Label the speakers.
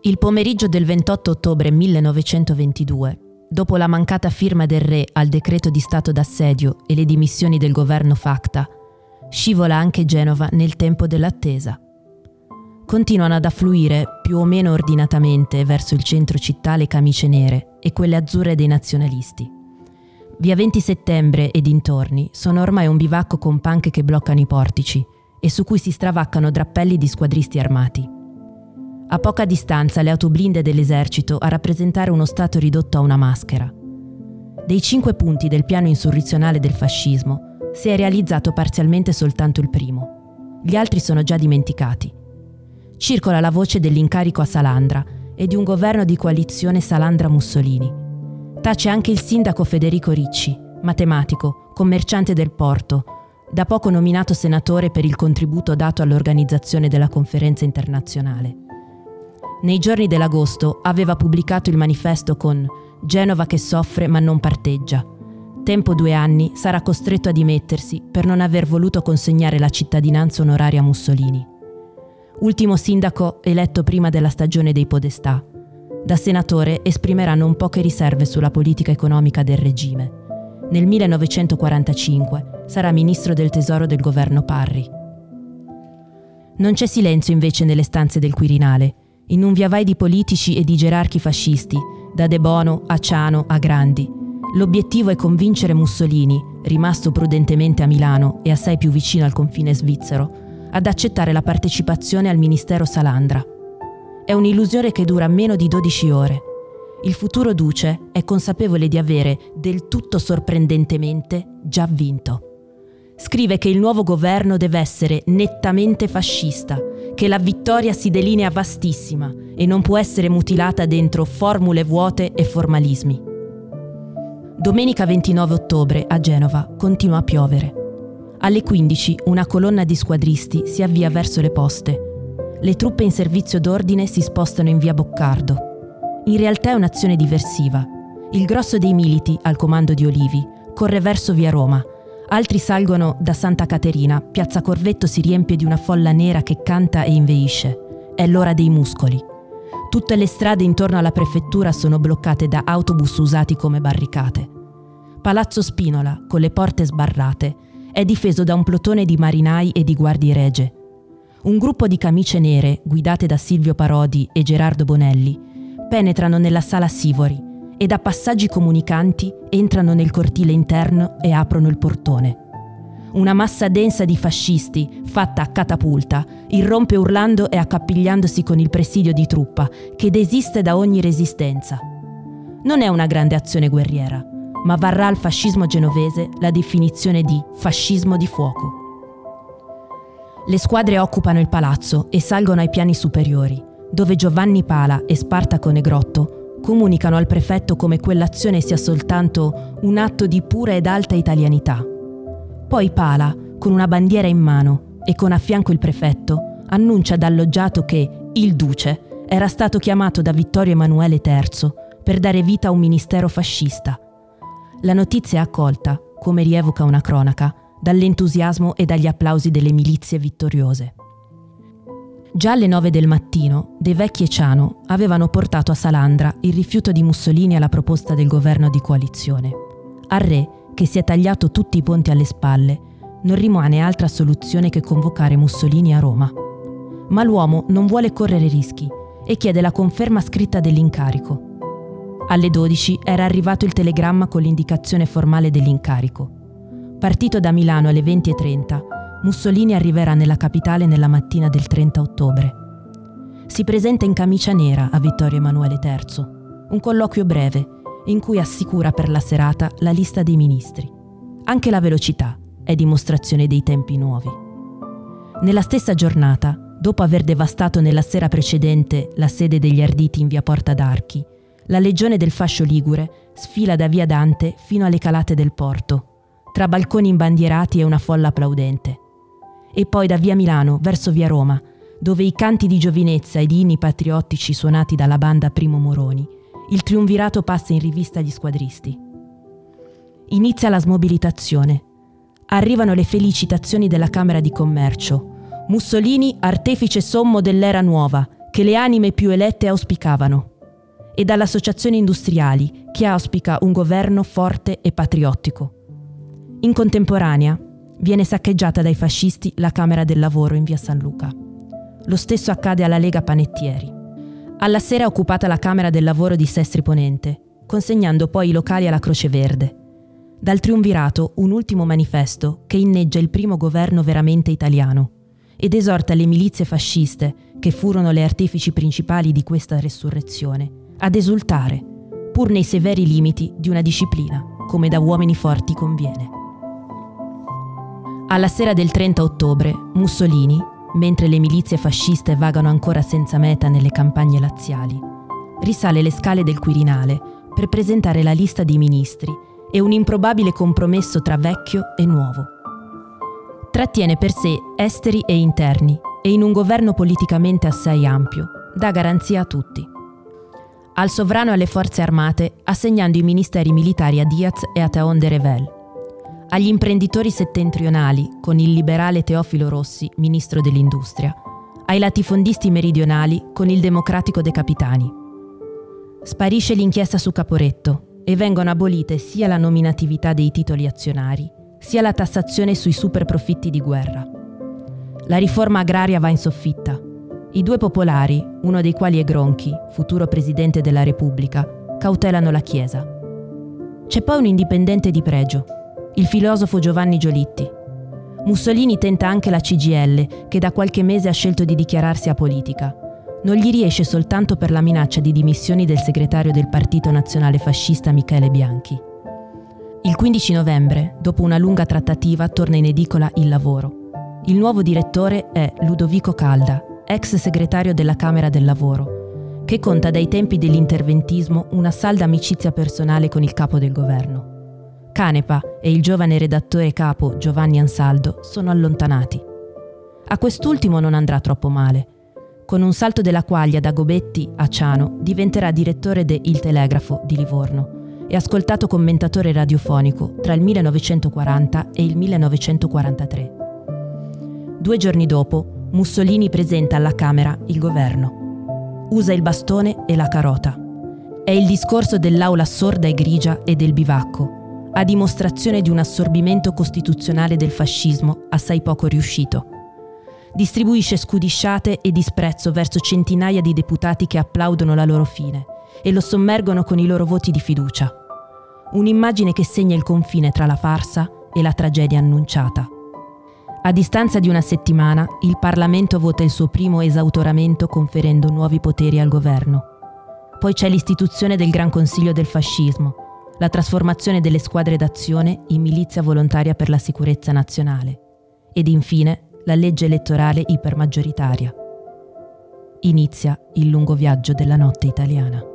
Speaker 1: Il pomeriggio del 28 ottobre 1922, dopo la mancata firma del re al decreto di stato d'assedio e le dimissioni del governo Facta, scivola anche Genova nel tempo dell'attesa. Continuano ad affluire più o meno ordinatamente verso il centro città le camicie nere e quelle azzurre dei nazionalisti. Via 20 settembre e dintorni sono ormai un bivacco con panche che bloccano i portici e su cui si stravaccano drappelli di squadristi armati. A poca distanza le autoblinde dell'esercito a rappresentare uno Stato ridotto a una maschera. Dei cinque punti del piano insurrezionale del fascismo si è realizzato parzialmente soltanto il primo. Gli altri sono già dimenticati. Circola la voce dell'incarico a Salandra e di un governo di coalizione Salandra-Mussolini. Tace anche il sindaco Federico Ricci, matematico, commerciante del porto, da poco nominato senatore per il contributo dato all'organizzazione della conferenza internazionale. Nei giorni dell'agosto aveva pubblicato il manifesto con Genova che soffre ma non parteggia. Tempo due anni sarà costretto a dimettersi per non aver voluto consegnare la cittadinanza onoraria a Mussolini. Ultimo sindaco eletto prima della stagione dei podestà. Da senatore esprimerà non poche riserve sulla politica economica del regime. Nel 1945 sarà ministro del tesoro del governo Parri. Non c'è silenzio invece nelle stanze del Quirinale in un viavai di politici e di gerarchi fascisti, da De Bono a Ciano a Grandi. L'obiettivo è convincere Mussolini, rimasto prudentemente a Milano e assai più vicino al confine svizzero, ad accettare la partecipazione al Ministero Salandra. È un'illusione che dura meno di 12 ore. Il futuro duce è consapevole di avere, del tutto sorprendentemente, già vinto. Scrive che il nuovo governo deve essere nettamente fascista che la vittoria si delinea vastissima e non può essere mutilata dentro formule vuote e formalismi. Domenica 29 ottobre a Genova continua a piovere. Alle 15 una colonna di squadristi si avvia verso le poste. Le truppe in servizio d'ordine si spostano in via Boccardo. In realtà è un'azione diversiva. Il grosso dei militi, al comando di Olivi, corre verso via Roma, Altri salgono da Santa Caterina, Piazza Corvetto si riempie di una folla nera che canta e inveisce. È l'ora dei muscoli. Tutte le strade intorno alla prefettura sono bloccate da autobus usati come barricate. Palazzo Spinola, con le porte sbarrate, è difeso da un plotone di marinai e di guardie regie. Un gruppo di camicie nere, guidate da Silvio Parodi e Gerardo Bonelli, penetrano nella sala Sivori e da passaggi comunicanti entrano nel cortile interno e aprono il portone. Una massa densa di fascisti, fatta a catapulta, irrompe urlando e accappigliandosi con il presidio di truppa, che desiste da ogni resistenza. Non è una grande azione guerriera, ma varrà al fascismo genovese la definizione di fascismo di fuoco. Le squadre occupano il palazzo e salgono ai piani superiori, dove Giovanni Pala e Spartaco Negrotto comunicano al prefetto come quell'azione sia soltanto un atto di pura ed alta italianità. Poi Pala, con una bandiera in mano e con a fianco il prefetto, annuncia dall'oggiato che il duce era stato chiamato da Vittorio Emanuele III per dare vita a un ministero fascista. La notizia è accolta, come rievoca una cronaca, dall'entusiasmo e dagli applausi delle milizie vittoriose. Già alle nove del mattino, De Vecchi e Ciano avevano portato a Salandra il rifiuto di Mussolini alla proposta del governo di coalizione. Al re, che si è tagliato tutti i ponti alle spalle, non rimane altra soluzione che convocare Mussolini a Roma. Ma l'uomo non vuole correre rischi e chiede la conferma scritta dell'incarico. Alle 12 era arrivato il telegramma con l'indicazione formale dell'incarico. Partito da Milano alle 20.30, Mussolini arriverà nella capitale nella mattina del 30 ottobre. Si presenta in camicia nera a Vittorio Emanuele III, un colloquio breve in cui assicura per la serata la lista dei ministri. Anche la velocità è dimostrazione dei tempi nuovi. Nella stessa giornata, dopo aver devastato nella sera precedente la sede degli Arditi in via Porta d'Archi, la legione del fascio ligure sfila da via Dante fino alle calate del porto, tra balconi imbandierati e una folla applaudente e poi da via Milano verso via Roma, dove i canti di giovinezza ed inni patriottici suonati dalla banda Primo Moroni, il triunvirato passa in rivista agli squadristi. Inizia la smobilitazione. Arrivano le felicitazioni della Camera di Commercio. Mussolini, artefice sommo dell'era nuova, che le anime più elette auspicavano, e dalle associazioni industriali che auspica un governo forte e patriottico. In contemporanea viene saccheggiata dai fascisti la Camera del Lavoro in via San Luca. Lo stesso accade alla Lega Panettieri. Alla sera è occupata la Camera del Lavoro di Sestri Ponente, consegnando poi i locali alla Croce Verde. Dal triunvirato un ultimo manifesto che inneggia il primo governo veramente italiano ed esorta le milizie fasciste, che furono le artefici principali di questa resurrezione, ad esultare, pur nei severi limiti di una disciplina, come da uomini forti conviene. Alla sera del 30 ottobre, Mussolini, mentre le milizie fasciste vagano ancora senza meta nelle campagne laziali, risale le scale del Quirinale per presentare la lista dei ministri e un improbabile compromesso tra vecchio e nuovo. Trattiene per sé esteri e interni e in un governo politicamente assai ampio dà garanzia a tutti. Al sovrano e alle forze armate assegnando i ministeri militari a Diaz e a Teon de Revel. Agli imprenditori settentrionali con il liberale Teofilo Rossi, ministro dell'industria. Ai latifondisti meridionali con il democratico De Capitani. Sparisce l'inchiesta su Caporetto e vengono abolite sia la nominatività dei titoli azionari, sia la tassazione sui superprofitti di guerra. La riforma agraria va in soffitta. I due popolari, uno dei quali è Gronchi, futuro presidente della Repubblica, cautelano la Chiesa. C'è poi un indipendente di pregio, il filosofo Giovanni Giolitti. Mussolini tenta anche la CGL, che da qualche mese ha scelto di dichiararsi apolitica non gli riesce soltanto per la minaccia di dimissioni del segretario del Partito Nazionale Fascista Michele Bianchi. Il 15 novembre, dopo una lunga trattativa, torna in edicola Il Lavoro. Il nuovo direttore è Ludovico Calda, ex segretario della Camera del Lavoro, che conta dai tempi dell'interventismo una salda amicizia personale con il capo del governo. Canepa e il giovane redattore capo Giovanni Ansaldo sono allontanati. A quest'ultimo non andrà troppo male con un salto della quaglia da Gobetti a Ciano diventerà direttore de Il Telegrafo di Livorno e ascoltato commentatore radiofonico tra il 1940 e il 1943. Due giorni dopo, Mussolini presenta alla Camera il governo. Usa il bastone e la carota. È il discorso dell'aula sorda e grigia e del bivacco, a dimostrazione di un assorbimento costituzionale del fascismo assai poco riuscito distribuisce scudisciate e disprezzo verso centinaia di deputati che applaudono la loro fine e lo sommergono con i loro voti di fiducia. Un'immagine che segna il confine tra la farsa e la tragedia annunciata. A distanza di una settimana, il Parlamento vota il suo primo esautoramento conferendo nuovi poteri al governo. Poi c'è l'istituzione del Gran Consiglio del Fascismo, la trasformazione delle squadre d'azione in milizia volontaria per la sicurezza nazionale ed infine la legge elettorale ipermaggioritaria. Inizia il lungo viaggio della notte italiana.